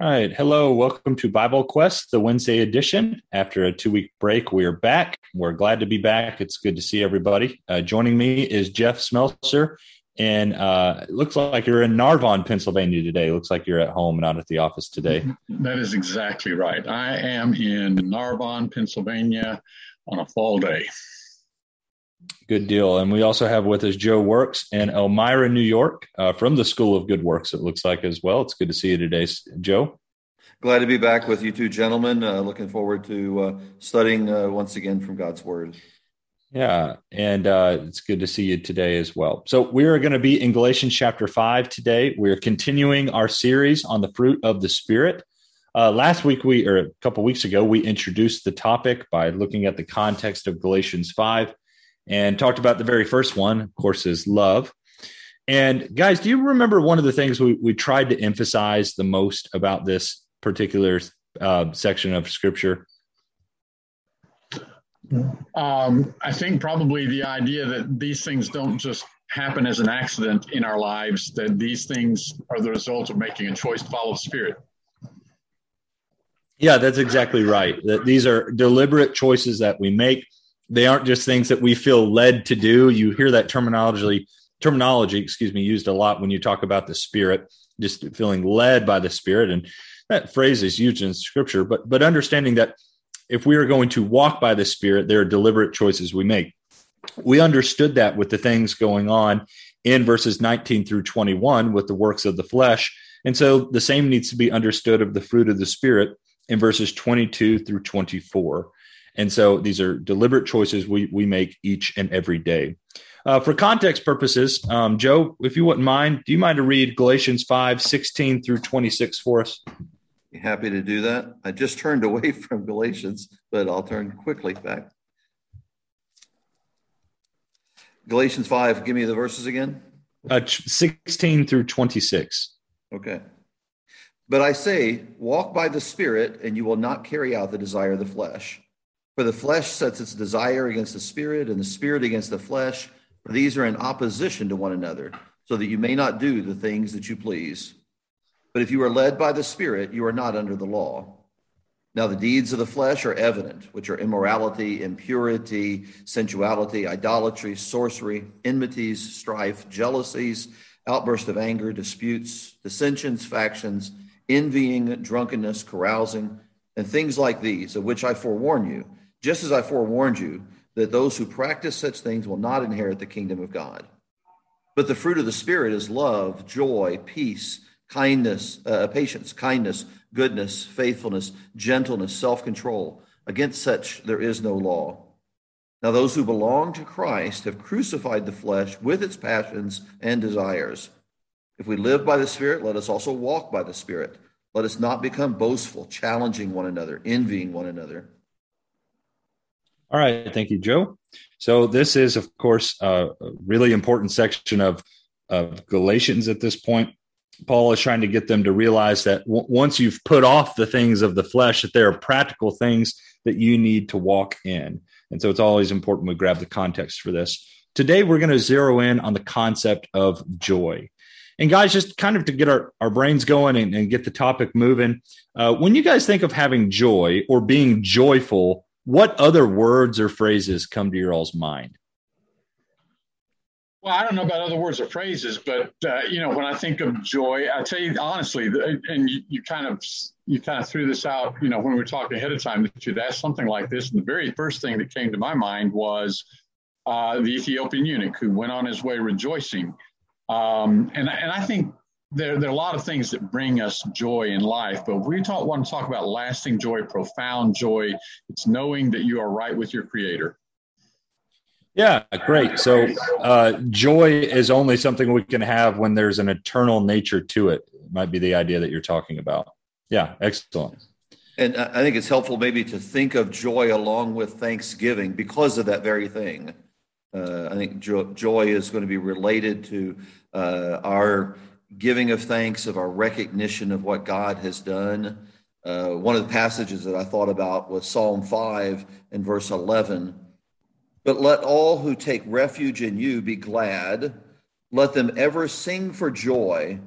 All right. Hello. Welcome to Bible Quest, the Wednesday edition. After a two week break, we are back. We're glad to be back. It's good to see everybody. Uh, joining me is Jeff Smelser. And uh, it looks like you're in Narvon, Pennsylvania today. Looks like you're at home, not at the office today. That is exactly right. I am in Narvon, Pennsylvania on a fall day. Good deal. And we also have with us Joe Works in Elmira, New York, uh, from the School of Good Works, it looks like as well. It's good to see you today, Joe. Glad to be back with you two gentlemen. Uh, looking forward to uh, studying uh, once again from God's Word. Yeah, and uh, it's good to see you today as well. So, we are going to be in Galatians chapter 5 today. We're continuing our series on the fruit of the Spirit. Uh, last week, we, or a couple weeks ago, we introduced the topic by looking at the context of Galatians 5 and talked about the very first one, of course, is love. And guys, do you remember one of the things we, we tried to emphasize the most about this particular uh, section of scripture? Um, I think probably the idea that these things don't just happen as an accident in our lives, that these things are the result of making a choice to follow the Spirit. Yeah, that's exactly right. That these are deliberate choices that we make they aren't just things that we feel led to do. You hear that terminology terminology, excuse me, used a lot when you talk about the spirit, just feeling led by the spirit. And that phrase is used in scripture, but but understanding that if we are going to walk by the spirit, there are deliberate choices we make. We understood that with the things going on in verses 19 through 21 with the works of the flesh. And so the same needs to be understood of the fruit of the spirit in verses 22 through 24. And so these are deliberate choices we, we make each and every day. Uh, for context purposes, um, Joe, if you wouldn't mind, do you mind to read Galatians 5 16 through 26 for us? Happy to do that. I just turned away from Galatians, but I'll turn quickly back. Galatians 5, give me the verses again. Uh, 16 through 26. Okay. But I say, walk by the Spirit, and you will not carry out the desire of the flesh. For the flesh sets its desire against the spirit, and the spirit against the flesh. For these are in opposition to one another, so that you may not do the things that you please. But if you are led by the Spirit, you are not under the law. Now, the deeds of the flesh are evident, which are immorality, impurity, sensuality, idolatry, sorcery, enmities, strife, jealousies, outbursts of anger, disputes, dissensions, factions, envying, drunkenness, carousing, and things like these, of which I forewarn you just as I forewarned you, that those who practice such things will not inherit the kingdom of God. But the fruit of the Spirit is love, joy, peace, kindness, uh, patience, kindness, goodness, faithfulness, gentleness, self control. Against such there is no law. Now, those who belong to Christ have crucified the flesh with its passions and desires. If we live by the Spirit, let us also walk by the Spirit. Let us not become boastful, challenging one another, envying one another. All right. Thank you, Joe. So, this is, of course, a really important section of, of Galatians at this point. Paul is trying to get them to realize that w- once you've put off the things of the flesh, that there are practical things that you need to walk in. And so, it's always important we grab the context for this. Today, we're going to zero in on the concept of joy. And guys, just kind of to get our, our brains going and, and get the topic moving, uh, when you guys think of having joy or being joyful, what other words or phrases come to your all's mind? Well, I don't know about other words or phrases, but uh, you know, when I think of joy, I tell you honestly, and you, you, kind of you kind of threw this out, you know, when we were talking ahead of time that you'd ask something like this, and the very first thing that came to my mind was uh, the Ethiopian eunuch who went on his way rejoicing, um, and and I think there, there are a lot of things that bring us joy in life, but we talk, want to talk about lasting joy, profound joy. It's knowing that you are right with your creator. Yeah, great. So, uh, joy is only something we can have when there's an eternal nature to it. Might be the idea that you're talking about. Yeah, excellent. And I think it's helpful maybe to think of joy along with thanksgiving because of that very thing. Uh, I think jo- joy is going to be related to uh, our giving of thanks, of our recognition of what God has done. Uh, one of the passages that I thought about was Psalm 5 and verse 11. But let all who take refuge in you be glad. Let them ever sing for joy,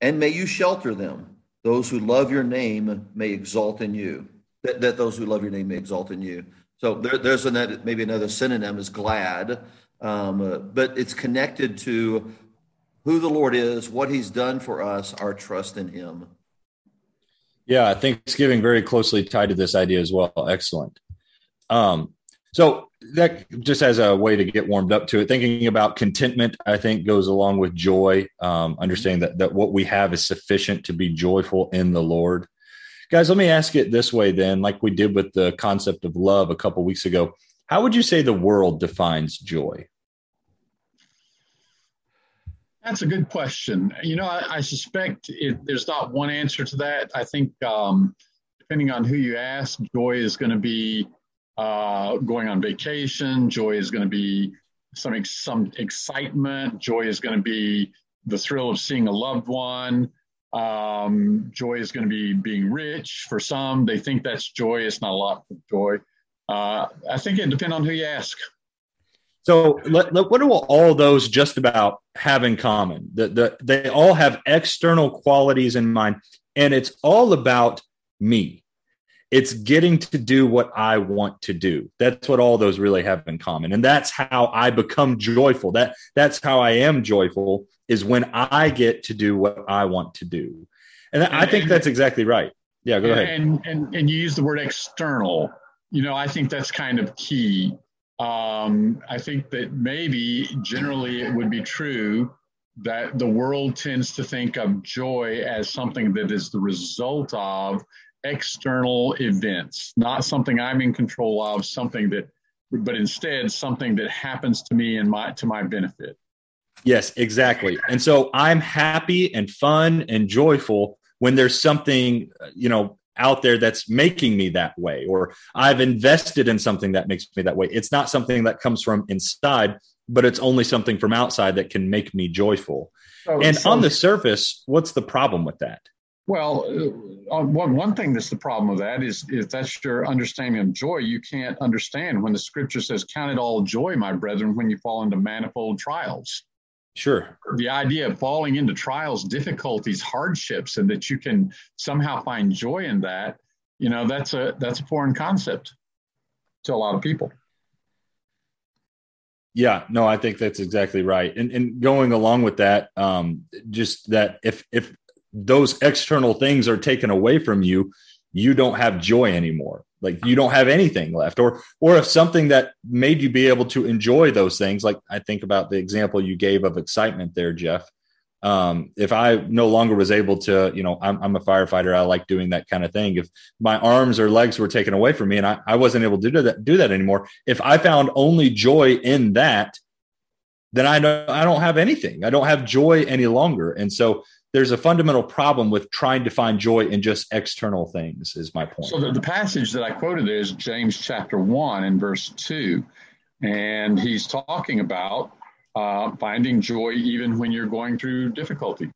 and may you shelter them. those who love your name may exalt in you. That, that those who love your name may exalt in you. So there, there's another, maybe another synonym is glad, um, uh, but it's connected to who the Lord is, what He's done for us, our trust in Him. Yeah, Thanksgiving very closely tied to this idea as well. Excellent. Um, so that just as a way to get warmed up to it, thinking about contentment, I think goes along with joy. Um, understanding that that what we have is sufficient to be joyful in the Lord. Guys, let me ask it this way then, like we did with the concept of love a couple weeks ago. How would you say the world defines joy? That's a good question. You know, I, I suspect it, there's not one answer to that. I think um, depending on who you ask, joy is going to be uh, going on vacation. Joy is going to be some some excitement. Joy is going to be the thrill of seeing a loved one. Um, joy is going to be being rich. For some, they think that's joy. It's not a lot of joy. Uh, I think it depends on who you ask. So, let, let, what do all those just about have in common? The, the, they all have external qualities in mind, and it's all about me. It's getting to do what I want to do. That's what all those really have in common, and that's how I become joyful. That that's how I am joyful is when I get to do what I want to do, and, and I think that's exactly right. Yeah, go ahead. And and and you use the word external. You know, I think that's kind of key um, I think that maybe generally it would be true that the world tends to think of joy as something that is the result of external events, not something I'm in control of, something that, but instead something that happens to me and my to my benefit. Yes, exactly. And so I'm happy and fun and joyful when there's something, you know, out there that's making me that way, or I've invested in something that makes me that way. It's not something that comes from inside, but it's only something from outside that can make me joyful. Oh, and so, on the surface, what's the problem with that? Well, uh, one, one thing that's the problem with that is if that's your understanding of joy, you can't understand when the scripture says, Count it all joy, my brethren, when you fall into manifold trials. Sure. The idea of falling into trials, difficulties, hardships, and that you can somehow find joy in that, you know, that's a that's a foreign concept to a lot of people. Yeah, no, I think that's exactly right. And and going along with that, um, just that if if those external things are taken away from you, you don't have joy anymore like you don't have anything left. Or or if something that made you be able to enjoy those things like i think about the example you gave of excitement there jeff. Um, if i no longer was able to you know I'm, I'm, a firefighter i like doing that kind of thing. If my arms or legs were taken away from me and i, I wasn't able to do that do that anymore if i found only joy in that then i don't i don't have anything. I don't have joy any longer. And so there's a fundamental problem with trying to find joy in just external things is my point. So the, the passage that i quoted is james chapter 1 and verse 2 and he's talking about uh, finding joy even when you're going through difficulties.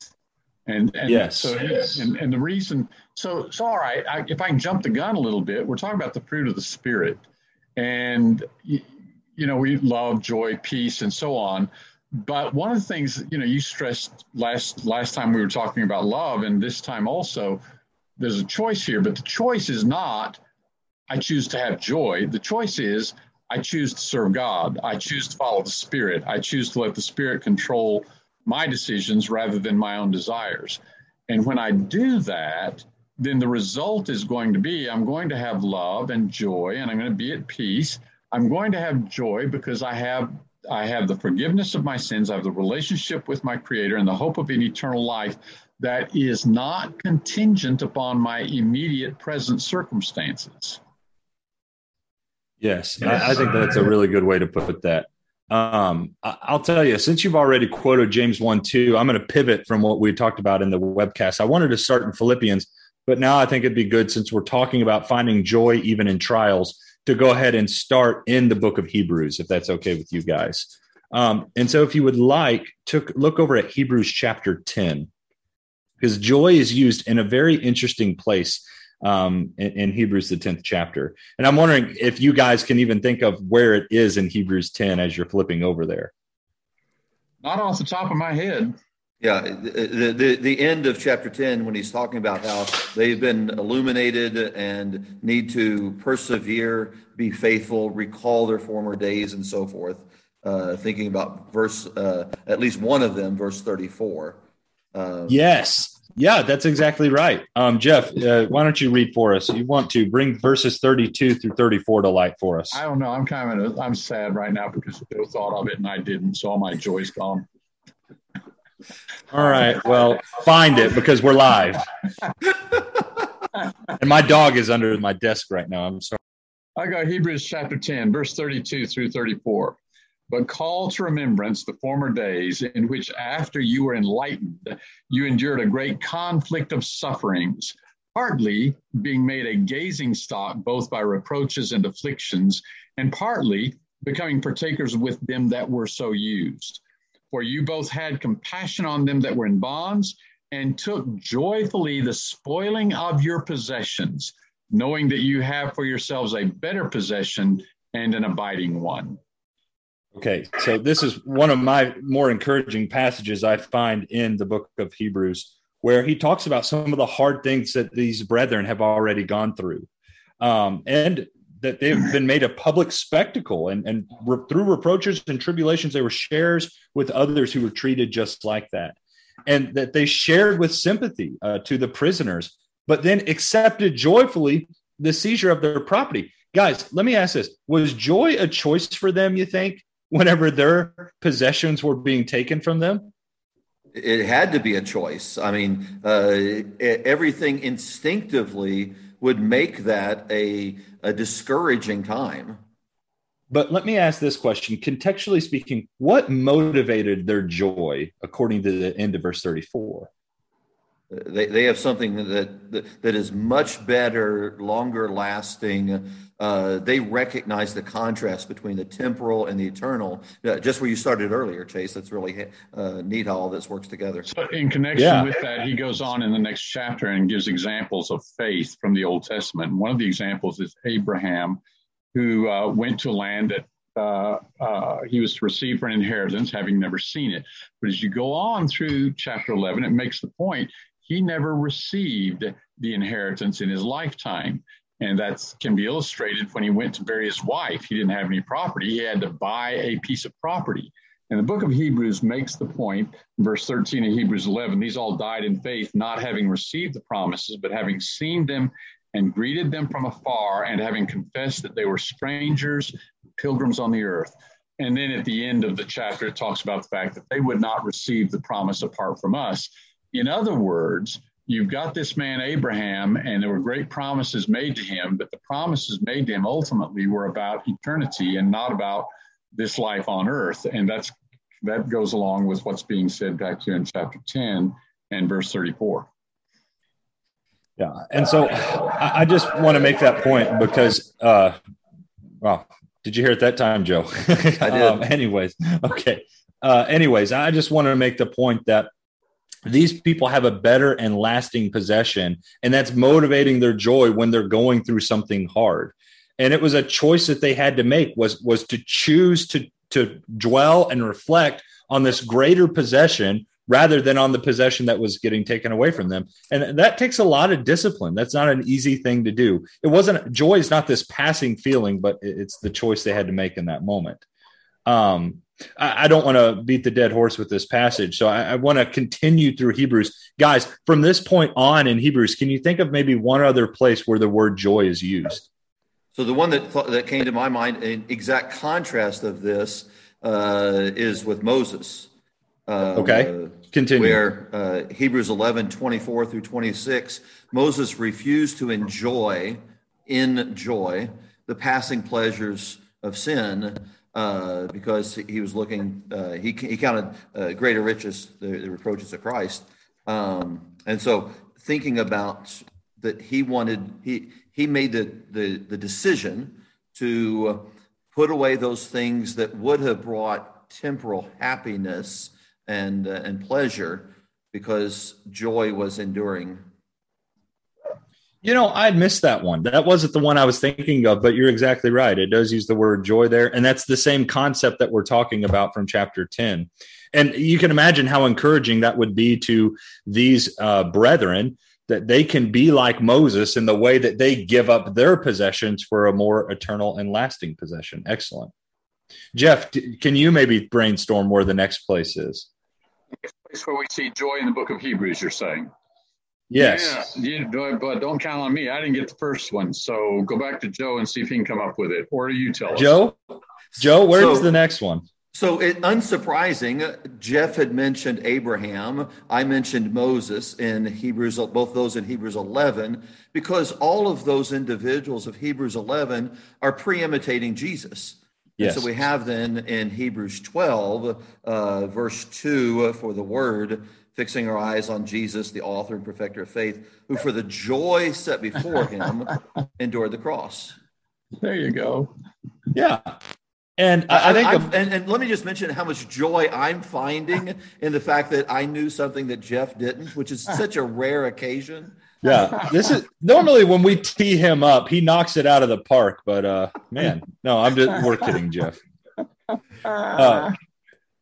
And, and yes. so and, and the reason so so all right I, if i can jump the gun a little bit we're talking about the fruit of the spirit. And you know we love joy peace and so on but one of the things you know you stressed last last time we were talking about love and this time also there's a choice here but the choice is not i choose to have joy. The choice is i choose to serve god. I choose to follow the spirit. I choose to let the spirit control my decisions rather than my own desires. And when i do that then the result is going to be i'm going to have love and joy and i'm going to be at peace. I'm going to have joy because i have I have the forgiveness of my sins, I have the relationship with my Creator, and the hope of an eternal life that is not contingent upon my immediate present circumstances. Yes, I, I think that's a really good way to put that. Um, I'll tell you, since you've already quoted James 1 2, I'm going to pivot from what we talked about in the webcast. I wanted to start in Philippians, but now I think it'd be good since we're talking about finding joy even in trials to go ahead and start in the book of Hebrews, if that's okay with you guys. Um, and so, if you would like to look over at Hebrews chapter 10, because joy is used in a very interesting place um, in, in, Hebrews, the 10th chapter. And I'm wondering if you guys can even think of where it is in Hebrews 10 as you're flipping over there. Not off the top of my head. Yeah, the, the, the end of chapter 10, when he's talking about how they've been illuminated and need to persevere, be faithful, recall their former days, and so forth. Uh, thinking about verse, uh, at least one of them, verse 34. Um, yes. Yeah, that's exactly right. Um, Jeff, uh, why don't you read for us? You want to bring verses 32 through 34 to light for us. I don't know. I'm kind of, I'm sad right now because Bill thought of it and I didn't. So all my joy's gone. All right. Well, find it because we're live. and my dog is under my desk right now. I'm sorry. I got Hebrews chapter 10, verse 32 through 34. But call to remembrance the former days in which, after you were enlightened, you endured a great conflict of sufferings, partly being made a gazing stock both by reproaches and afflictions, and partly becoming partakers with them that were so used for you both had compassion on them that were in bonds and took joyfully the spoiling of your possessions, knowing that you have for yourselves a better possession and an abiding one. Okay, so this is one of my more encouraging passages I find in the book of Hebrews, where he talks about some of the hard things that these brethren have already gone through. Um, and that they've been made a public spectacle and, and re- through reproaches and tribulations they were shares with others who were treated just like that. And that they shared with sympathy uh, to the prisoners but then accepted joyfully the seizure of their property. Guys let me ask this. Was joy a choice for them you think whenever their possessions were being taken from them? It had to be a choice. I mean uh, everything instinctively would make that a, a discouraging time. But let me ask this question contextually speaking, what motivated their joy according to the end of verse 34? They, they have something that, that, that is much better, longer lasting. Uh, they recognize the contrast between the temporal and the eternal. Uh, just where you started earlier, Chase. That's really uh, neat how all this works together. So, in connection yeah. with that, he goes on in the next chapter and gives examples of faith from the Old Testament. And one of the examples is Abraham, who uh, went to land that uh, uh, he was to receive for an inheritance, having never seen it. But as you go on through chapter 11, it makes the point he never received the inheritance in his lifetime. And that can be illustrated when he went to bury his wife. He didn't have any property, he had to buy a piece of property. And the book of Hebrews makes the point, verse 13 of Hebrews 11, these all died in faith, not having received the promises, but having seen them and greeted them from afar, and having confessed that they were strangers, pilgrims on the earth. And then at the end of the chapter, it talks about the fact that they would not receive the promise apart from us. In other words, you've got this man Abraham, and there were great promises made to him, but the promises made to him ultimately were about eternity and not about this life on earth. And that's that goes along with what's being said back here in chapter 10 and verse 34. Yeah. And so I just want to make that point because, uh, well, did you hear it that time, Joe? I did. um, anyways, okay. Uh, anyways, I just want to make the point that these people have a better and lasting possession and that's motivating their joy when they're going through something hard. And it was a choice that they had to make was was to choose to to dwell and reflect on this greater possession rather than on the possession that was getting taken away from them. And that takes a lot of discipline. That's not an easy thing to do. It wasn't joy is not this passing feeling but it's the choice they had to make in that moment. Um I, I don't want to beat the dead horse with this passage. So I, I want to continue through Hebrews. Guys, from this point on in Hebrews, can you think of maybe one other place where the word joy is used? So the one that that came to my mind, in exact contrast of this, uh, is with Moses. Uh, okay, continue. Where uh, Hebrews 11, 24 through 26, Moses refused to enjoy, in joy, the passing pleasures of sin, uh, because he was looking, uh, he, he counted uh, greater riches, the, the, reproaches of Christ. Um, and so thinking about that he wanted, he, he made the, the, the decision to put away those things that would have brought temporal happiness and, and pleasure because joy was enduring You know, I'd missed that one. That wasn't the one I was thinking of, but you're exactly right. It does use the word joy there. And that's the same concept that we're talking about from chapter 10. And you can imagine how encouraging that would be to these uh, brethren that they can be like Moses in the way that they give up their possessions for a more eternal and lasting possession. Excellent. Jeff, can you maybe brainstorm where the next place is? Next place where we see joy in the book of Hebrews, you're saying? Yes. Yeah, but don't count on me. I didn't get the first one. So go back to Joe and see if he can come up with it. Or do you tell us? Joe? Joe, where's so, the next one? So, it, unsurprising, Jeff had mentioned Abraham. I mentioned Moses in Hebrews, both those in Hebrews 11, because all of those individuals of Hebrews 11 are pre imitating Jesus. Yes. so we have then in Hebrews 12, uh, verse 2, for the word, fixing our eyes on Jesus, the author and perfecter of faith, who for the joy set before him endured the cross. There you go. Yeah. And I, I think, of, and, and, let me just mention how much joy I'm finding in the fact that I knew something that Jeff didn't, which is such a rare occasion. Yeah, this is normally when we tee him up, he knocks it out of the park. But uh, man, no, I'm just we're kidding, Jeff. Uh,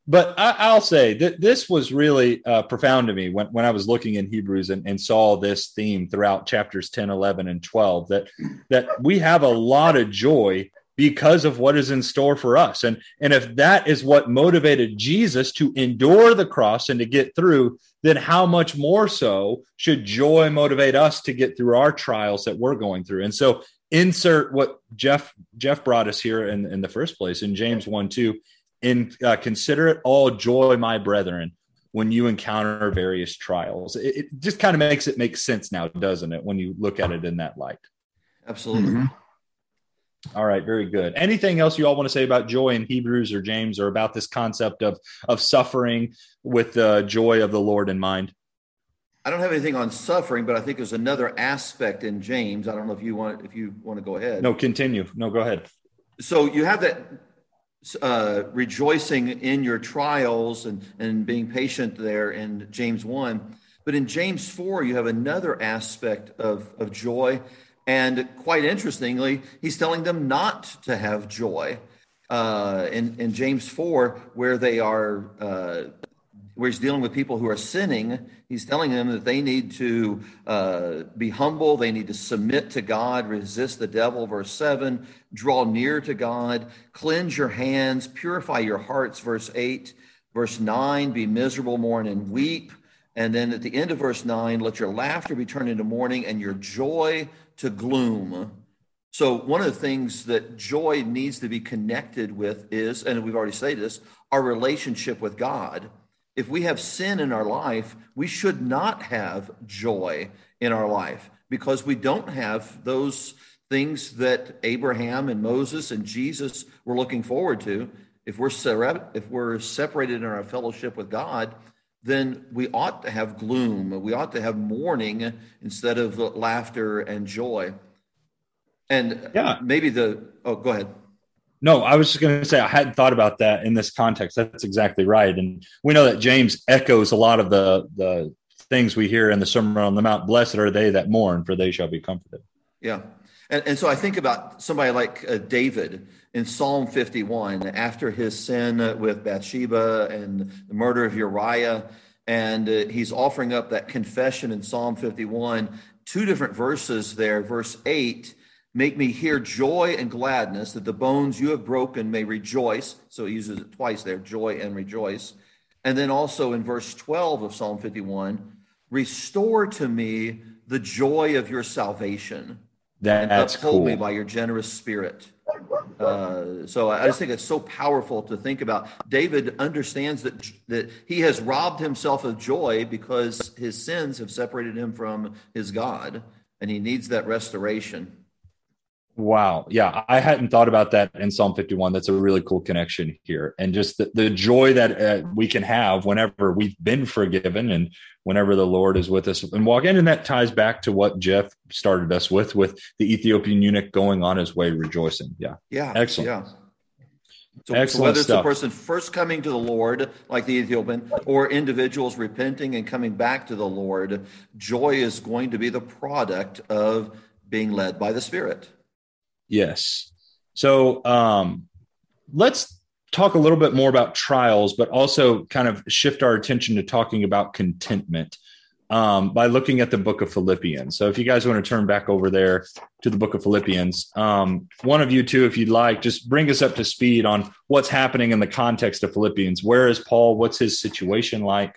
but I, will say that this was really uh, profound to me when, when I was looking in Hebrews and, and, saw this theme throughout chapters 10, 11, and 12 that, that we have a lot of joy because of what is in store for us. And, and if that is what motivated Jesus to endure the cross and to get through, then how much more so should joy motivate us to get through our trials that we're going through? And so insert what Jeff Jeff brought us here in, in the first place in James 1 2 in uh, consider it all joy, my brethren, when you encounter various trials. It, it just kind of makes it make sense now, doesn't it, when you look at it in that light? Absolutely. Mm-hmm. All right, very good. Anything else you all want to say about joy in Hebrews or James or about this concept of of suffering with the joy of the Lord in mind? I don't have anything on suffering, but I think there's another aspect in James. I don't know if you want if you want to go ahead. No, continue. No, go ahead. So you have that uh, rejoicing in your trials and, and being patient there in James 1. But in James 4, you have another aspect of, of joy. And quite interestingly, he's telling them not to have joy. Uh, in, in James 4, where they are uh, where he's dealing with people who are sinning, he's telling them that they need to uh, be humble, they need to submit to God, resist the devil, verse 7, draw near to God, cleanse your hands, purify your hearts, verse 8, verse 9, be miserable, mourn, and weep. And then at the end of verse 9, let your laughter be turned into mourning and your joy to gloom. So, one of the things that joy needs to be connected with is, and we've already said this, our relationship with God if we have sin in our life, we should not have joy in our life because we don't have those things that Abraham and Moses and Jesus were looking forward to. If we're if we're separated in our fellowship with God, then we ought to have gloom. We ought to have mourning instead of laughter and joy. And yeah. maybe the oh, go ahead. No, I was just going to say I hadn't thought about that in this context. That's exactly right, and we know that James echoes a lot of the the things we hear in the Sermon on the Mount. Blessed are they that mourn, for they shall be comforted. Yeah, and, and so I think about somebody like uh, David in Psalm 51 after his sin with Bathsheba and the murder of Uriah, and uh, he's offering up that confession in Psalm 51. Two different verses there, verse eight Make me hear joy and gladness, that the bones you have broken may rejoice. So he uses it twice there joy and rejoice. And then also in verse 12 of Psalm 51, restore to me the joy of your salvation. That, that's uphold cool. me by your generous spirit. Uh, so I just think it's so powerful to think about. David understands that that he has robbed himself of joy because his sins have separated him from his God, and he needs that restoration. Wow. Yeah. I hadn't thought about that in Psalm 51. That's a really cool connection here. And just the, the joy that uh, we can have whenever we've been forgiven and whenever the Lord is with us and walk in. And that ties back to what Jeff started us with, with the Ethiopian eunuch going on his way rejoicing. Yeah. Yeah. Excellent. Yeah. So, Excellent whether it's stuff. a person first coming to the Lord, like the Ethiopian, or individuals repenting and coming back to the Lord, joy is going to be the product of being led by the Spirit. Yes. So um, let's talk a little bit more about trials, but also kind of shift our attention to talking about contentment um, by looking at the book of Philippians. So if you guys want to turn back over there to the book of Philippians, um, one of you two, if you'd like, just bring us up to speed on what's happening in the context of Philippians. Where is Paul? What's his situation like?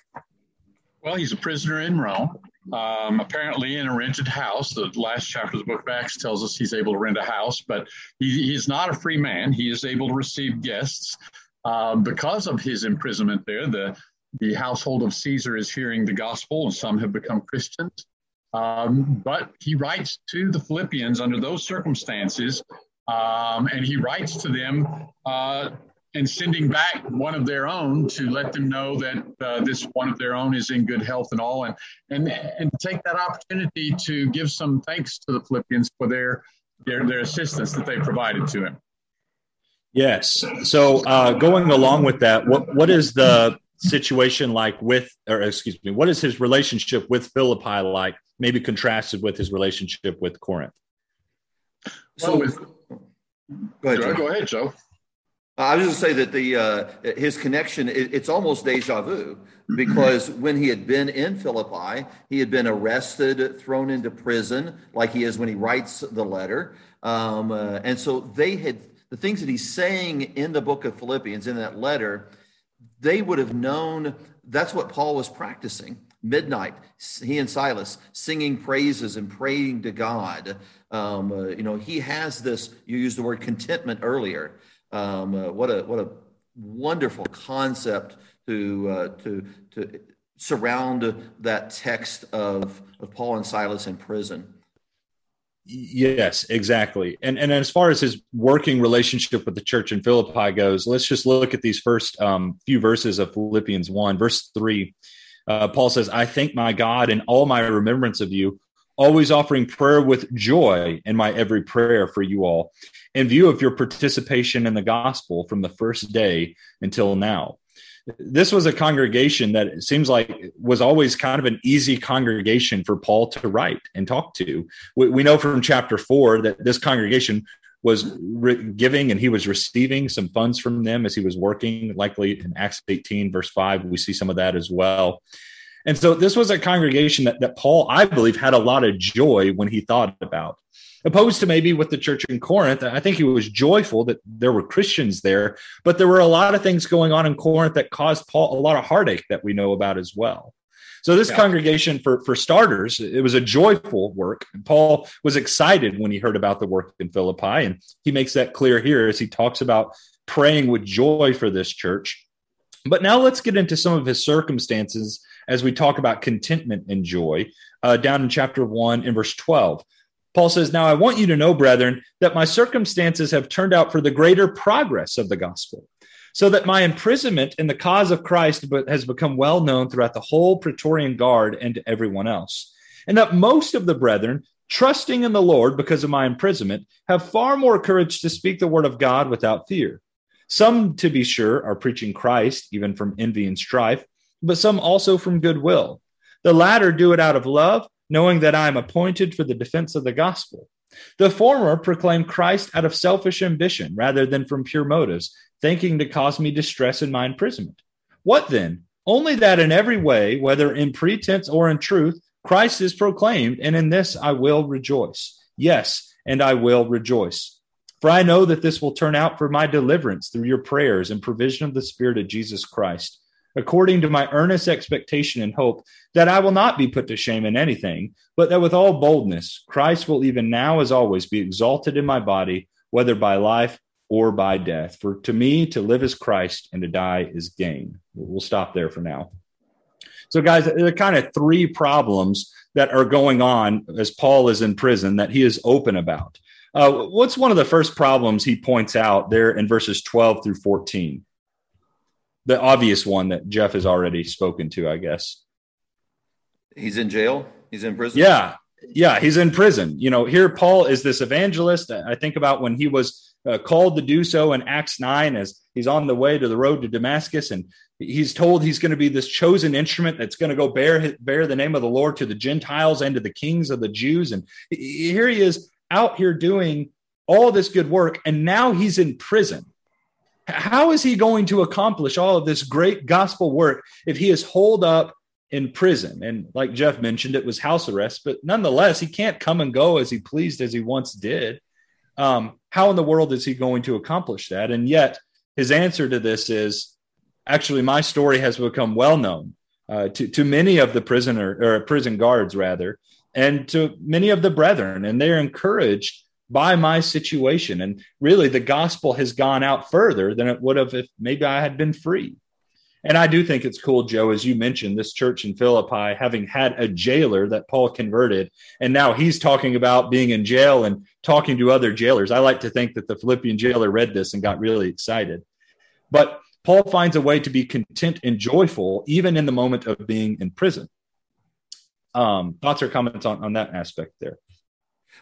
Well, he's a prisoner in Rome, um, apparently in a rented house. The last chapter of the book of Acts tells us he's able to rent a house, but he, he's not a free man. He is able to receive guests. Um, because of his imprisonment there, the, the household of Caesar is hearing the gospel, and some have become Christians. Um, but he writes to the Philippians under those circumstances, um, and he writes to them uh, and sending back one of their own to let them know that uh, this one of their own is in good health and all, and and and take that opportunity to give some thanks to the Philippians for their their, their assistance that they provided to him. Yes. So uh, going along with that, what what is the situation like with, or excuse me, what is his relationship with Philippi like? Maybe contrasted with his relationship with Corinth. So, Well, with, go ahead. Joe, Joe. go ahead, Joe. I was just going to say that the uh, his connection it, it's almost deja vu because when he had been in Philippi, he had been arrested, thrown into prison, like he is when he writes the letter, um, uh, and so they had the things that he's saying in the book of Philippians in that letter. They would have known that's what Paul was practicing. Midnight, he and Silas singing praises and praying to God. Um, uh, you know, he has this. You used the word contentment earlier. Um, uh, what a what a wonderful concept to uh, to to surround that text of of Paul and Silas in prison. Yes, exactly. And and as far as his working relationship with the church in Philippi goes, let's just look at these first um, few verses of Philippians one, verse three. Uh, Paul says, "I thank my God in all my remembrance of you, always offering prayer with joy in my every prayer for you all, in view of your participation in the gospel from the first day until now." This was a congregation that it seems like was always kind of an easy congregation for Paul to write and talk to. We, we know from chapter four that this congregation was re- giving and he was receiving some funds from them as he was working. Likely in Acts 18, verse 5, we see some of that as well. And so this was a congregation that, that Paul, I believe, had a lot of joy when he thought about. Opposed to maybe with the church in Corinth, I think he was joyful that there were Christians there, but there were a lot of things going on in Corinth that caused Paul a lot of heartache that we know about as well. So this Yeah. congregation, for for starters, it was a joyful work. Paul was excited when he heard about the work in Philippi, and he makes that clear here as he talks about praying with joy for this church. But now let's get into some of his circumstances as we talk about contentment and joy. Uh, down in chapter one, in verse twelve, Paul says, "Now I want you to know, brethren, that my circumstances have turned out for the greater progress of the gospel." so that my imprisonment in the cause of Christ has become well known throughout the whole Praetorian Guard and to everyone else. And that most of the brethren, trusting in the Lord because of my imprisonment, have far more courage to speak the word of God without fear. Some, to be sure, are preaching Christ, even from envy and strife, but some also from goodwill. The latter do it out of love, knowing that I am appointed for the defense of the gospel. The former proclaim Christ out of selfish ambition rather than from pure motives, thinking to cause me distress in my imprisonment. What then? Only that in every way, whether in pretense or in truth, Christ is proclaimed, and in this I will rejoice. Yes, and I will rejoice. For I know that this will turn out for my deliverance through your prayers and provision of the Spirit of Jesus Christ, according to my earnest expectation and hope that I will not be put to shame in anything, but that with all boldness Christ will even now as always be exalted in my body, whether by life or by death. For to me, to live is Christ and to die is gain. We'll stop there for now. So, guys, there are kind of three problems that are going on as Paul is in prison that he is open about. Uh, what's one of the first problems he points out there in verses 12 through 14? The obvious one that Jeff has already spoken to, I guess. He's in jail. He's in prison. Yeah. Yeah, he's in prison. You know, here Paul is this evangelist. I think about when he was uh, called to do so in Acts 9 as he's on the way to the road to Damascus and he's told he's going to be this chosen instrument that's going to go bear bear the name of the Lord to the Gentiles and to the kings of the Jews and here he is out here doing all this good work and now he's in prison. How is he going to accomplish all of this great gospel work if he is holed up in prison? And like Jeff mentioned, it was house arrest, but nonetheless, he can't come and go as he pleased as he once did. Um, how in the world is he going to accomplish that? And yet, his answer to this is actually, my story has become well known uh, to, to many of the prisoner or prison guards, rather, and to many of the brethren, and they're encouraged by my situation. And really, the gospel has gone out further than it would have if maybe I had been free. And I do think it's cool, Joe, as you mentioned, this church in Philippi having had a jailer that Paul converted. And now he's talking about being in jail and talking to other jailers. I like to think that the Philippian jailer read this and got really excited. But Paul finds a way to be content and joyful, even in the moment of being in prison. Um, thoughts or comments on, on that aspect there?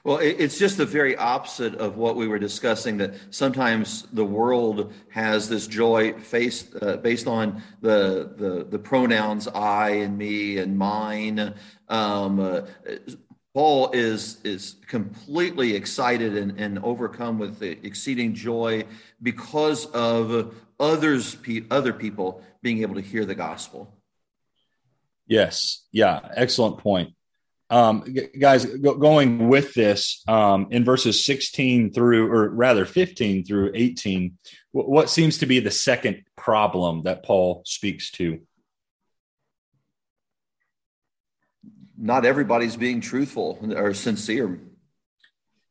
Well, it's just the very opposite of what we were discussing. That sometimes the world has this joy faced, uh, based on the, the, the pronouns I and me and mine. Um, uh, Paul is is completely excited and, and overcome with exceeding joy because of others other people being able to hear the gospel. Yes, yeah, excellent point um, guys, go, going with this um, in verses 16 through, or rather 15 through 18, w- what seems to be the second problem that Paul speaks to? Not everybody's being truthful or sincere.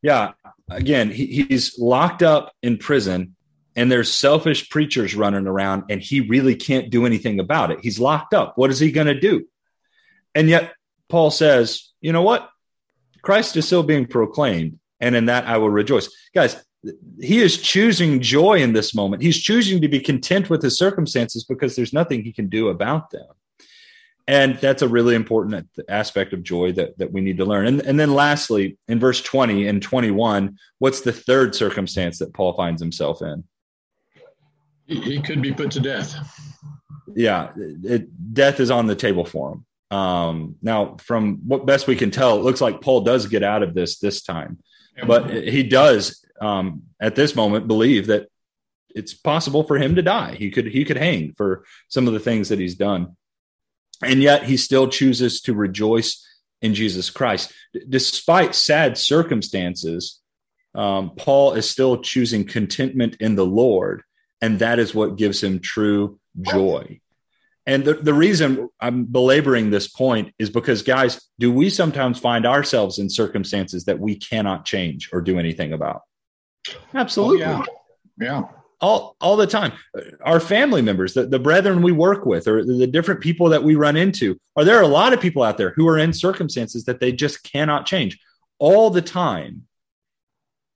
Yeah. Again, he, he's locked up in prison and there's selfish preachers running around and he really can't do anything about it. He's locked up. What is he going to do? And yet Paul says, you know what? Christ is still being proclaimed, and in that I will rejoice. Guys, he is choosing joy in this moment. He's choosing to be content with his circumstances because there's nothing he can do about them. And that's a really important aspect of joy that, that we need to learn. And, and then lastly, in verse 20 and 21, what's the third circumstance that Paul finds himself in? He could be put to death. Yeah, it, death is on the table for him. Um, now, from what best we can tell, it looks like Paul does get out of this this time, but he does um, at this moment believe that it's possible for him to die. He could he could hang for some of the things that he's done, and yet he still chooses to rejoice in Jesus Christ, despite sad circumstances. Um, Paul is still choosing contentment in the Lord, and that is what gives him true joy. And the, the reason I'm belaboring this point is because, guys, do we sometimes find ourselves in circumstances that we cannot change or do anything about? Absolutely. Oh, yeah. yeah. All, all the time. Our family members, the, the brethren we work with, or the different people that we run into, are there a lot of people out there who are in circumstances that they just cannot change all the time?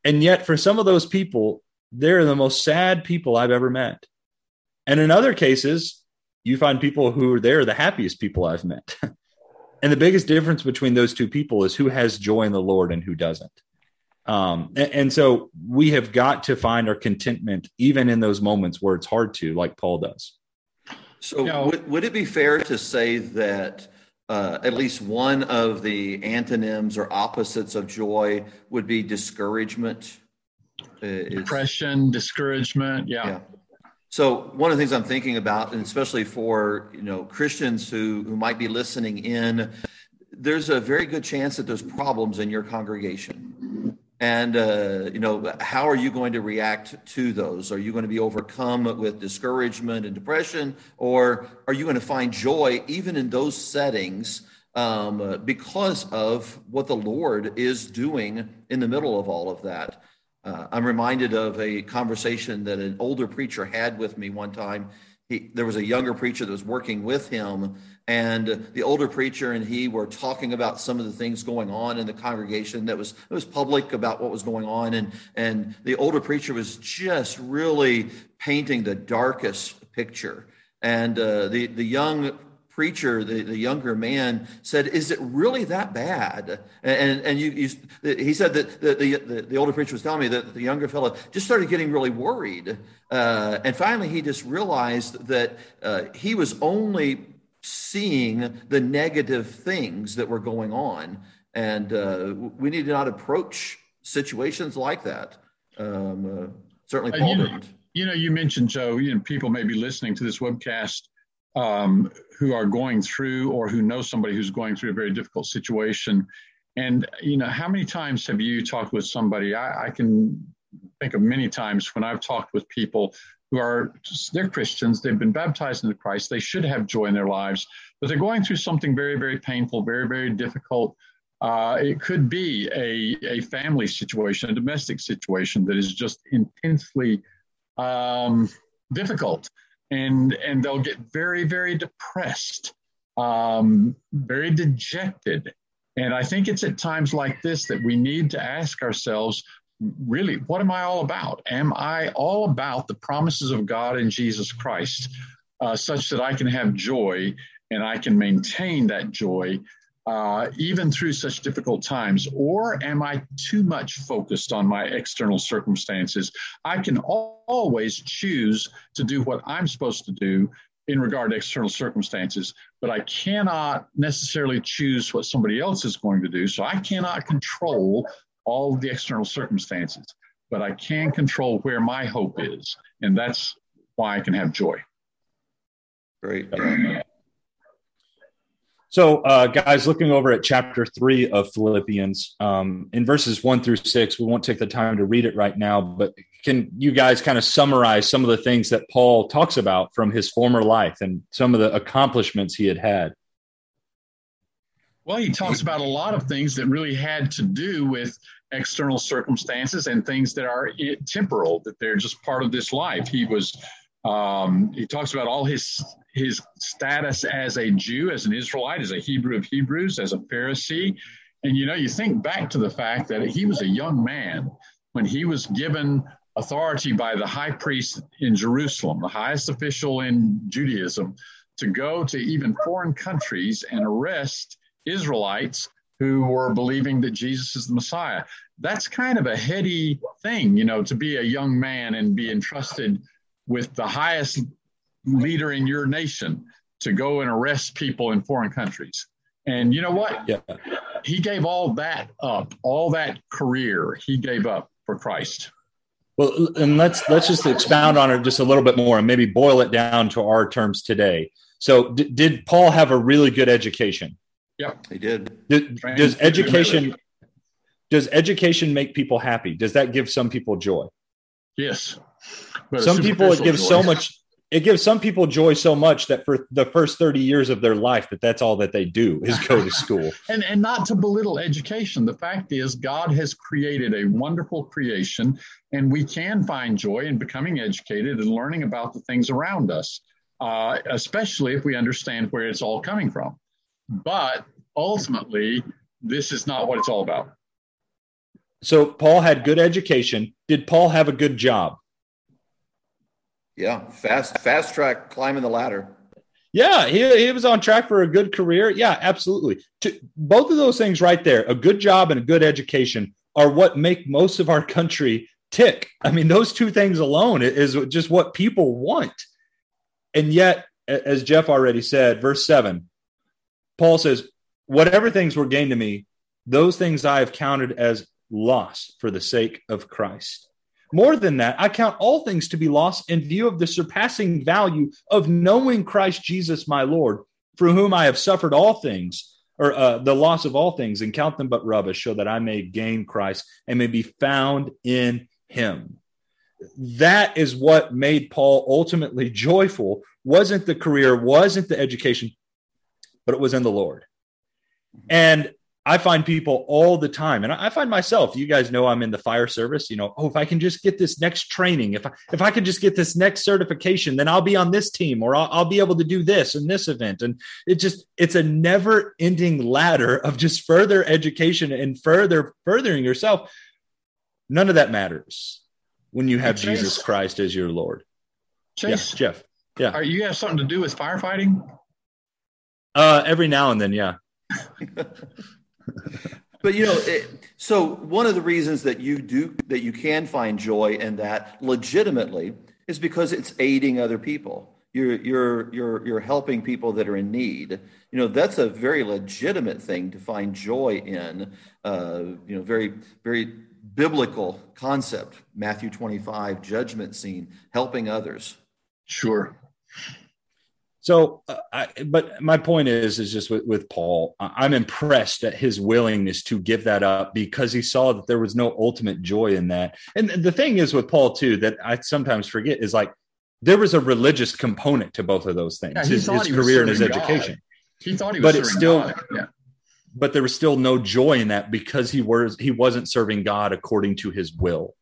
And yet, for some of those people, they're the most sad people I've ever met. And in other cases, you find people who are there the happiest people I've met. and the biggest difference between those two people is who has joy in the Lord and who doesn't. Um, and, and, so we have got to find our contentment even in those moments where it's hard to, like Paul does. So, you know, would, would it be fair to say that uh, at least one of the antonyms or opposites of joy would be discouragement? Uh, Depression, discouragement. yeah. yeah. So one of the things I'm thinking about, and especially for you know Christians who who might be listening in, there's a very good chance that there's problems in your congregation. And uh, you know, how are you going to react to those? Are you going to be overcome with discouragement and depression, or are you going to find joy even in those settings um, because of what the Lord is doing in the middle of all of that? Uh, I'm reminded of a conversation that an older preacher had with me one time. He, there was a younger preacher that was working with him, and the older preacher and he were talking about some of the things going on in the congregation that was it was public about what was going on, and and the older preacher was just really painting the darkest picture, and uh, the the young preacher, the, the younger man, said, "Is it really that bad?" And and you, you he said that the, the, the older preacher was telling me that the younger fellow just started getting really worried, uh, and finally he just realized that uh, he was only seeing the negative things that were going on, and uh, we need to not approach situations like that. Um, uh, certainly, Paul you didn't. you know, you mentioned Joe. You know, people may be listening to this webcast um, who are going through or who know somebody who's going through a very difficult situation. And, you know, how many times have you talked with somebody? I, I can think of many times when I've talked with people who are, they're Christians, they've been baptized into Christ, they should have joy in their lives, but they're going through something very, very painful, very, very difficult. Uh, it could be a, a family situation, a domestic situation that is just intensely um, difficult and and they'll get very very depressed um, very dejected. And i think it's at times like this that we need to ask ourselves really what am i all about? Am i all about the promises of god in jesus christ uh, such that i can have joy and i can maintain that joy uh, even through such difficult times? Or am I too much focused on my external circumstances? I can always choose to do what I'm supposed to do in regard to external circumstances, but I cannot necessarily choose what somebody else is going to do. So I cannot control all the external circumstances, but I can control where my hope is. And that's why I can have joy. Great. So, uh, guys, looking over at chapter three of Philippians, um, in verses one through six, we won't take the time to read it right now, but can you guys kind of summarize some of the things that Paul talks about from his former life and some of the accomplishments he had had? Well, he talks about a lot of things that really had to do with external circumstances and things that are temporal, that they're just part of this life. He was um, he talks about all his his status as a Jew, as an Israelite, as a Hebrew of Hebrews, as a Pharisee. And you know, you think back to the fact that he was a young man when he was given authority by the high priest in Jerusalem, the highest official in Judaism, to go to even foreign countries and arrest Israelites who were believing that Jesus is the Messiah. That's kind of a heady thing, you know, to be a young man and be entrusted with the highest leader in your nation to go and arrest people in foreign countries. And you know what? Yeah. He gave all that up, all that career he gave up for Christ. Well, and let's let's just expound on it just a little bit more and maybe boil it down to our terms today. So, d- did Paul have a really good education? Yeah, he did. did does education does education make people happy? Does that give some people joy? Yes. But some people it gives joy. so much it gives some people joy so much that for the first 30 years of their life that that's all that they do is go to school. And and not to belittle education the fact is god has created a wonderful creation and we can find joy in becoming educated and learning about the things around us uh, especially if we understand where it's all coming from. But ultimately this is not what it's all about. So paul had good education. Did paul have a good job yeah, fast fast track climbing the ladder. Yeah, he, he was on track for a good career. Yeah, absolutely. To, both of those things right there, a good job and a good education, are what make most of our country tick. I mean, those two things alone is just what people want. And yet, as Jeff already said, verse 7, Paul says, Whatever things were gained to me, those things I have counted as loss for the sake of Christ. More than that, I count all things to be lost in view of the surpassing value of knowing Christ Jesus my Lord, for whom I have suffered all things, or uh, the loss of all things, and count them but rubbish, so that I may gain Christ and may be found in him. That is what made Paul ultimately joyful. Wasn't the career, wasn't the education, but it was in the Lord. And I find people all the time, and I find myself. You guys know I'm in the fire service. You know, oh, if I can just get this next training, if I, if I could just get this next certification, then I'll be on this team, or I'll, I'll be able to do this and this event. And it just it's a never ending ladder of just further education and further furthering yourself. None of that matters when you have hey, Jesus Christ as your Lord. Chase, yeah, Jeff. Yeah, are you have something to do with firefighting? Uh, every now and then, yeah. but you know, it, so one of the reasons that you do that you can find joy in that legitimately is because it's aiding other people. You're you're you're you're helping people that are in need. You know, that's a very legitimate thing to find joy in. Uh, you know, very very biblical concept. Matthew 25 judgment scene, helping others. Sure. So, uh, I, but my point is, is just with, with Paul, I'm impressed at his willingness to give that up because he saw that there was no ultimate joy in that. And the thing is with Paul too that I sometimes forget is like there was a religious component to both of those things, yeah, his, his career and his God. education. He thought he was, but it's still, yeah. but there was still no joy in that because he was he wasn't serving God according to His will.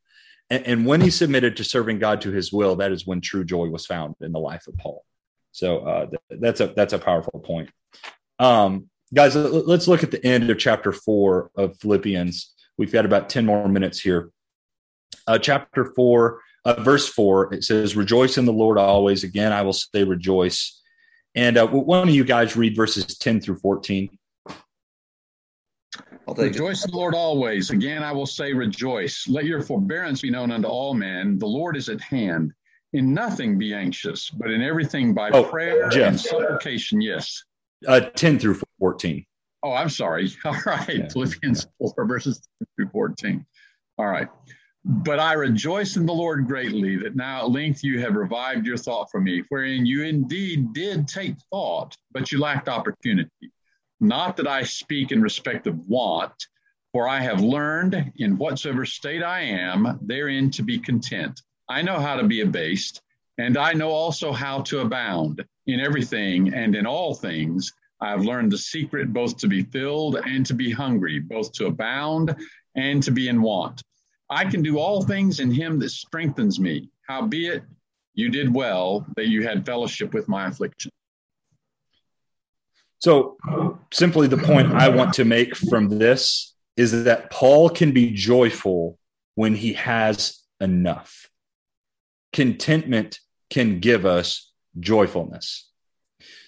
And, and when he submitted to serving God to His will, that is when true joy was found in the life of Paul. So uh, th- that's a that's a powerful point. Um, guys, let's look at the end of chapter four of Philippians. We've got about ten more minutes here. Uh, chapter four, uh, verse four, it says, "Rejoice in the Lord always." Again, I will say, rejoice. And uh, one of you guys read verses ten through fourteen. Rejoice in the Lord always. Again, I will say, rejoice. Let your forbearance be known unto all men. The Lord is at hand. In nothing be anxious, but in everything by oh, prayer Jeff. and supplication. Yes. Uh, 10 through 14. Oh, I'm sorry. All right. Yeah. Philippians 4, verses 10 through 14. All right. But I rejoice in the Lord greatly that now at length you have revived your thought for me, wherein you indeed did take thought, but you lacked opportunity. Not that I speak in respect of want, for I have learned in whatsoever state I am, therein to be content. I know how to be abased, and I know also how to abound in everything and in all things. I have learned the secret both to be filled and to be hungry, both to abound and to be in want. I can do all things in him that strengthens me. Howbeit, you did well that you had fellowship with my affliction. So, simply the point I want to make from this is that Paul can be joyful when he has enough contentment can give us joyfulness.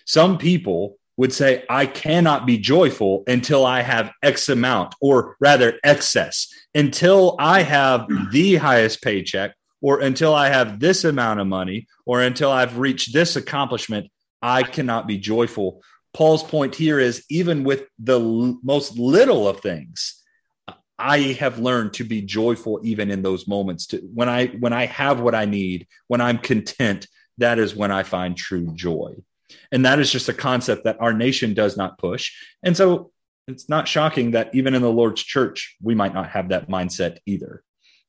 Some people would say, I cannot be joyful until I have X amount, or rather, excess, until I have the highest paycheck, or until I have this amount of money, or until I've reached this accomplishment. I cannot be joyful. Paul's point here is even with the l- most little of things, I have learned to be joyful even in those moments. To when I when I have what I need, when I'm content, that is when I find true joy. And that is just a concept that our nation does not push. And so it's not shocking that even in the Lord's church, we might not have that mindset either.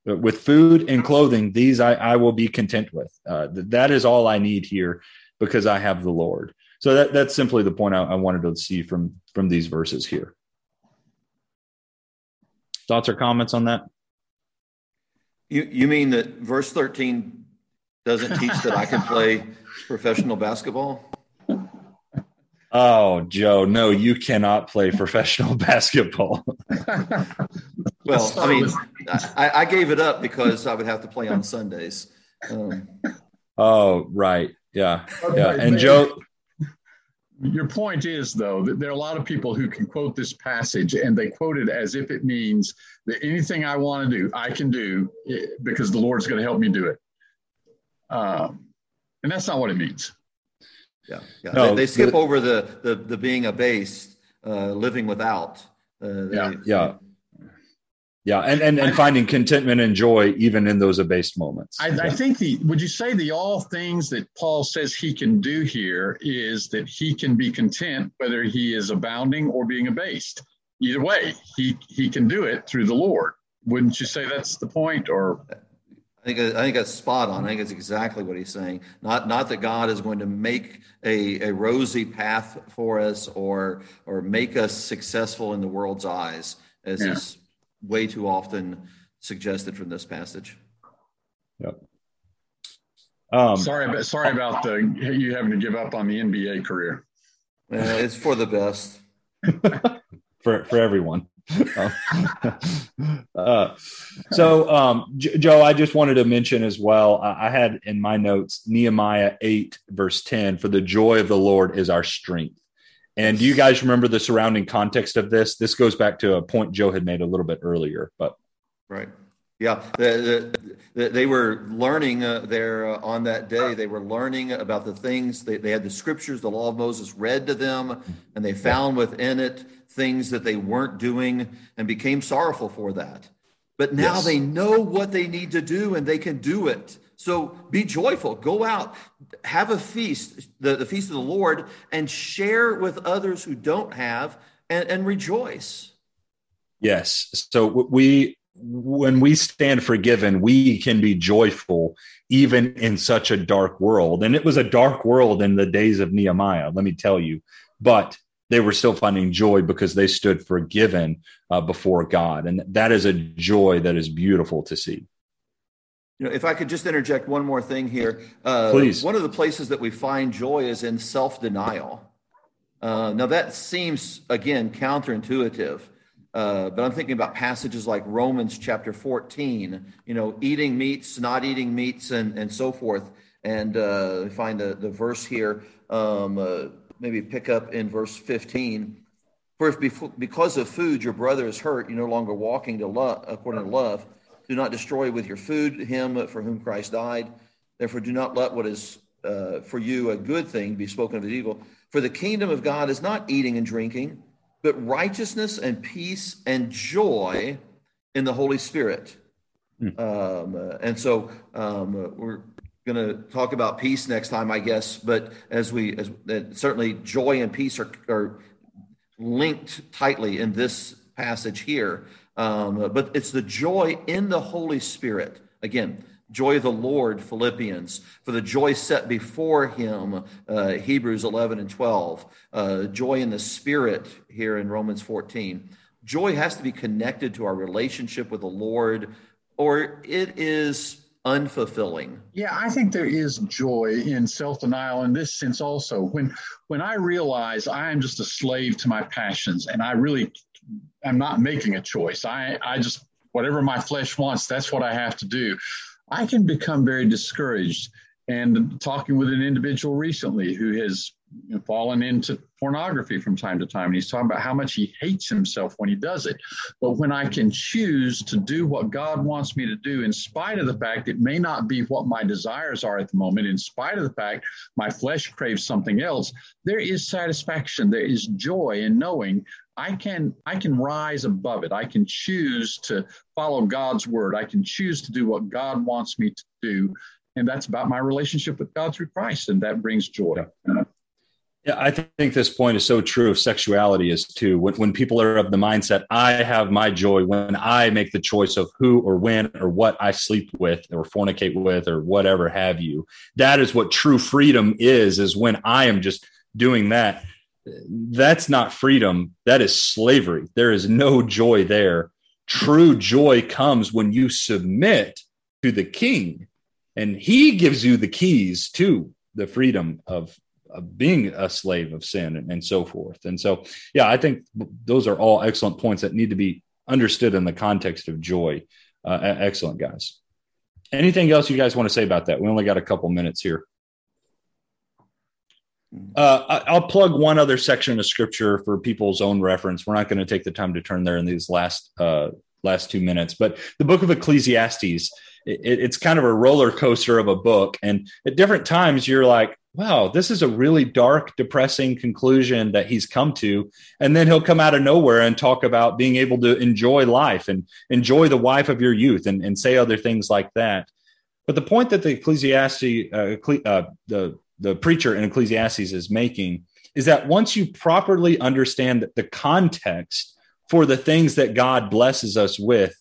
But with food and clothing, these I, I will be content with. Uh, that is all I need here because I have the Lord. So that, that's simply the point I, I wanted to see from from these verses here. Thoughts or comments on that? You you mean that verse 13 doesn't teach that I can play professional basketball? Oh, Joe, no, you cannot play professional basketball. well, I mean, I, I, gave it up because I would have to play on Sundays. Um, oh, right. Yeah. Yeah. And Joe, your point is, though, that there are a lot of people who can quote this passage and they quote it as if it means that anything I want to do, I can do eh, because the Lord's going to help me do it. Um, and that's not what it means. Yeah, yeah. No, they, they skip over the, the the being abased, uh, living without. Uh, yeah, they, yeah. Yeah, and, and, and finding contentment and joy even in those abased moments. I, yeah. I, think the would you say the all things that Paul says he can do here is that he can be content whether he is abounding or being abased. Either way, he he can do it through the Lord. Wouldn't you say that's the point? Or I think I think that's spot on. I think it's exactly what he's saying. Not not that God is going to make a, a rosy path for us or or make us successful in the world's eyes, as yeah. is way too often suggested from this passage. Yep. Um, sorry, about, sorry about the you having to give up on the NBA career. Uh, it's for the best. for for everyone. uh, so, um, J- Joe, I just wanted to mention as well. I, I had in my notes Nehemiah eight verse ten. For the joy of the Lord is our strength, And do you guys remember the surrounding context of this? This goes back to a point Joe had made a little bit earlier, but right. Yeah, the, the, the, they were learning uh, there uh, on that day. They were learning about the things they, they had the scriptures, the law of Moses read to them, and they found within it things that they weren't doing and became sorrowful for that. But now yes. they know what they need to do and they can do it. So be joyful. Go out, have a feast, the, the feast of the Lord, and share with others who don't have and, and rejoice. Yes. So we when we stand forgiven, we can be joyful even in such a dark world. And it was a dark world in the days of Nehemiah, let me tell you. But they were still finding joy because they stood forgiven uh, before God. And that is a joy that is beautiful to see. You know, if I could just interject one more thing here. Uh, Please. One of the places that we find joy is in self denial. Uh, now, that seems, again, counterintuitive. Uh, but I'm thinking about passages like Romans chapter 14, you know, eating meats, not eating meats, and, and so forth. And uh, find the, the verse here, um, uh, maybe pick up in verse 15. For if because of food your brother is hurt, you're no longer walking to love, according to love do not destroy with your food him for whom Christ died. Therefore, do not let what is uh, for you a good thing be spoken of as evil. For the kingdom of God is not eating and drinking, but righteousness and peace and joy in the Holy Spirit. Mm. Um, uh, and so um, we're going to talk about peace next time, I guess. But as we, as uh, certainly joy and peace are, are linked tightly in this passage here. Um, but it's the joy in the Holy Spirit. Again, joy of the Lord, Philippians, for the joy set before him, uh, Hebrews 11 and 12, uh, joy in the Spirit here in Romans 14. Joy has to be connected to our relationship with the Lord, or it is unfulfilling. Yeah, I think there is joy in self-denial in this sense also. When when I realize I am just a slave to my passions and I really am not making a choice. I I just whatever my flesh wants, that's what I have to do. I can become very discouraged. And talking with an individual recently who has fallen into pornography from time to time. And he's talking about how much he hates himself when he does it. But when I can choose to do what God wants me to do, in spite of the fact it may not be what my desires are at the moment, in spite of the fact my flesh craves something else, there is satisfaction, there is joy in knowing I can I can rise above it. I can choose to follow God's word. I can choose to do what God wants me to do. And that's about my relationship with God through Christ. And that brings joy. Yeah, I think this point is so true of sexuality is too. When, when people are of the mindset, I have my joy when I make the choice of who or when or what I sleep with or fornicate with or whatever have you. That is what true freedom is, is when I am just doing that. That's not freedom. That is slavery. There is no joy there. True joy comes when you submit to the king and he gives you the keys to the freedom of of being a slave of sin and, and so forth. And so, yeah, I think those are all excellent points that need to be understood in the context of joy. Uh, excellent, guys. Anything else you guys want to say about that? We only got a couple minutes here. Uh, I'll plug one other section of scripture for people's own reference. We're not going to take the time to turn there in these last uh, last two minutes, but the book of Ecclesiastes. It, it's kind of a roller coaster of a book, and at different times you're like, wow, this is a really dark, depressing conclusion that he's come to. And then he'll come out of nowhere and talk about being able to enjoy life and enjoy the wife of your youth and, and say other things like that. But the point that the Ecclesiastes, uh, uh, the, the preacher in Ecclesiastes is making is that once you properly understand that the context for the things that God blesses us with,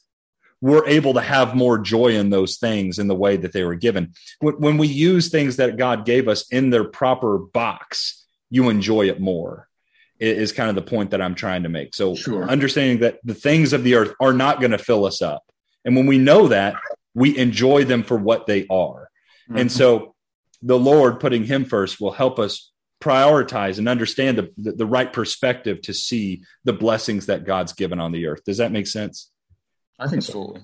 we're able to have more joy in those things in the way that they were given. When we use things that God gave us in their proper box, you enjoy it more. Is kind of the point that I'm trying to make. So, sure. understanding that the things of the earth are not going to fill us up. And when we know that, we enjoy them for what they are. Mm-hmm. And so, the Lord putting Him first will help us prioritize and understand the, the, the right perspective to see the blessings that God's given on the earth. Does that make sense? I think so.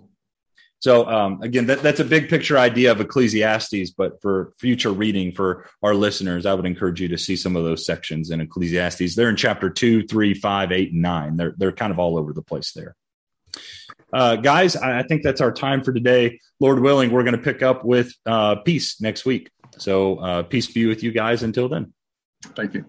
So um, again, that, that's a big picture idea of Ecclesiastes, but for future reading for our listeners, I would encourage you to see some of those sections in Ecclesiastes. They're in chapter two, three, five, eight, and nine. They're they're kind of all over the place there. Uh, guys, I think that's our time for today. Lord willing, we're going to pick up with uh, peace next week. So uh, peace be with you guys until then. Thank you.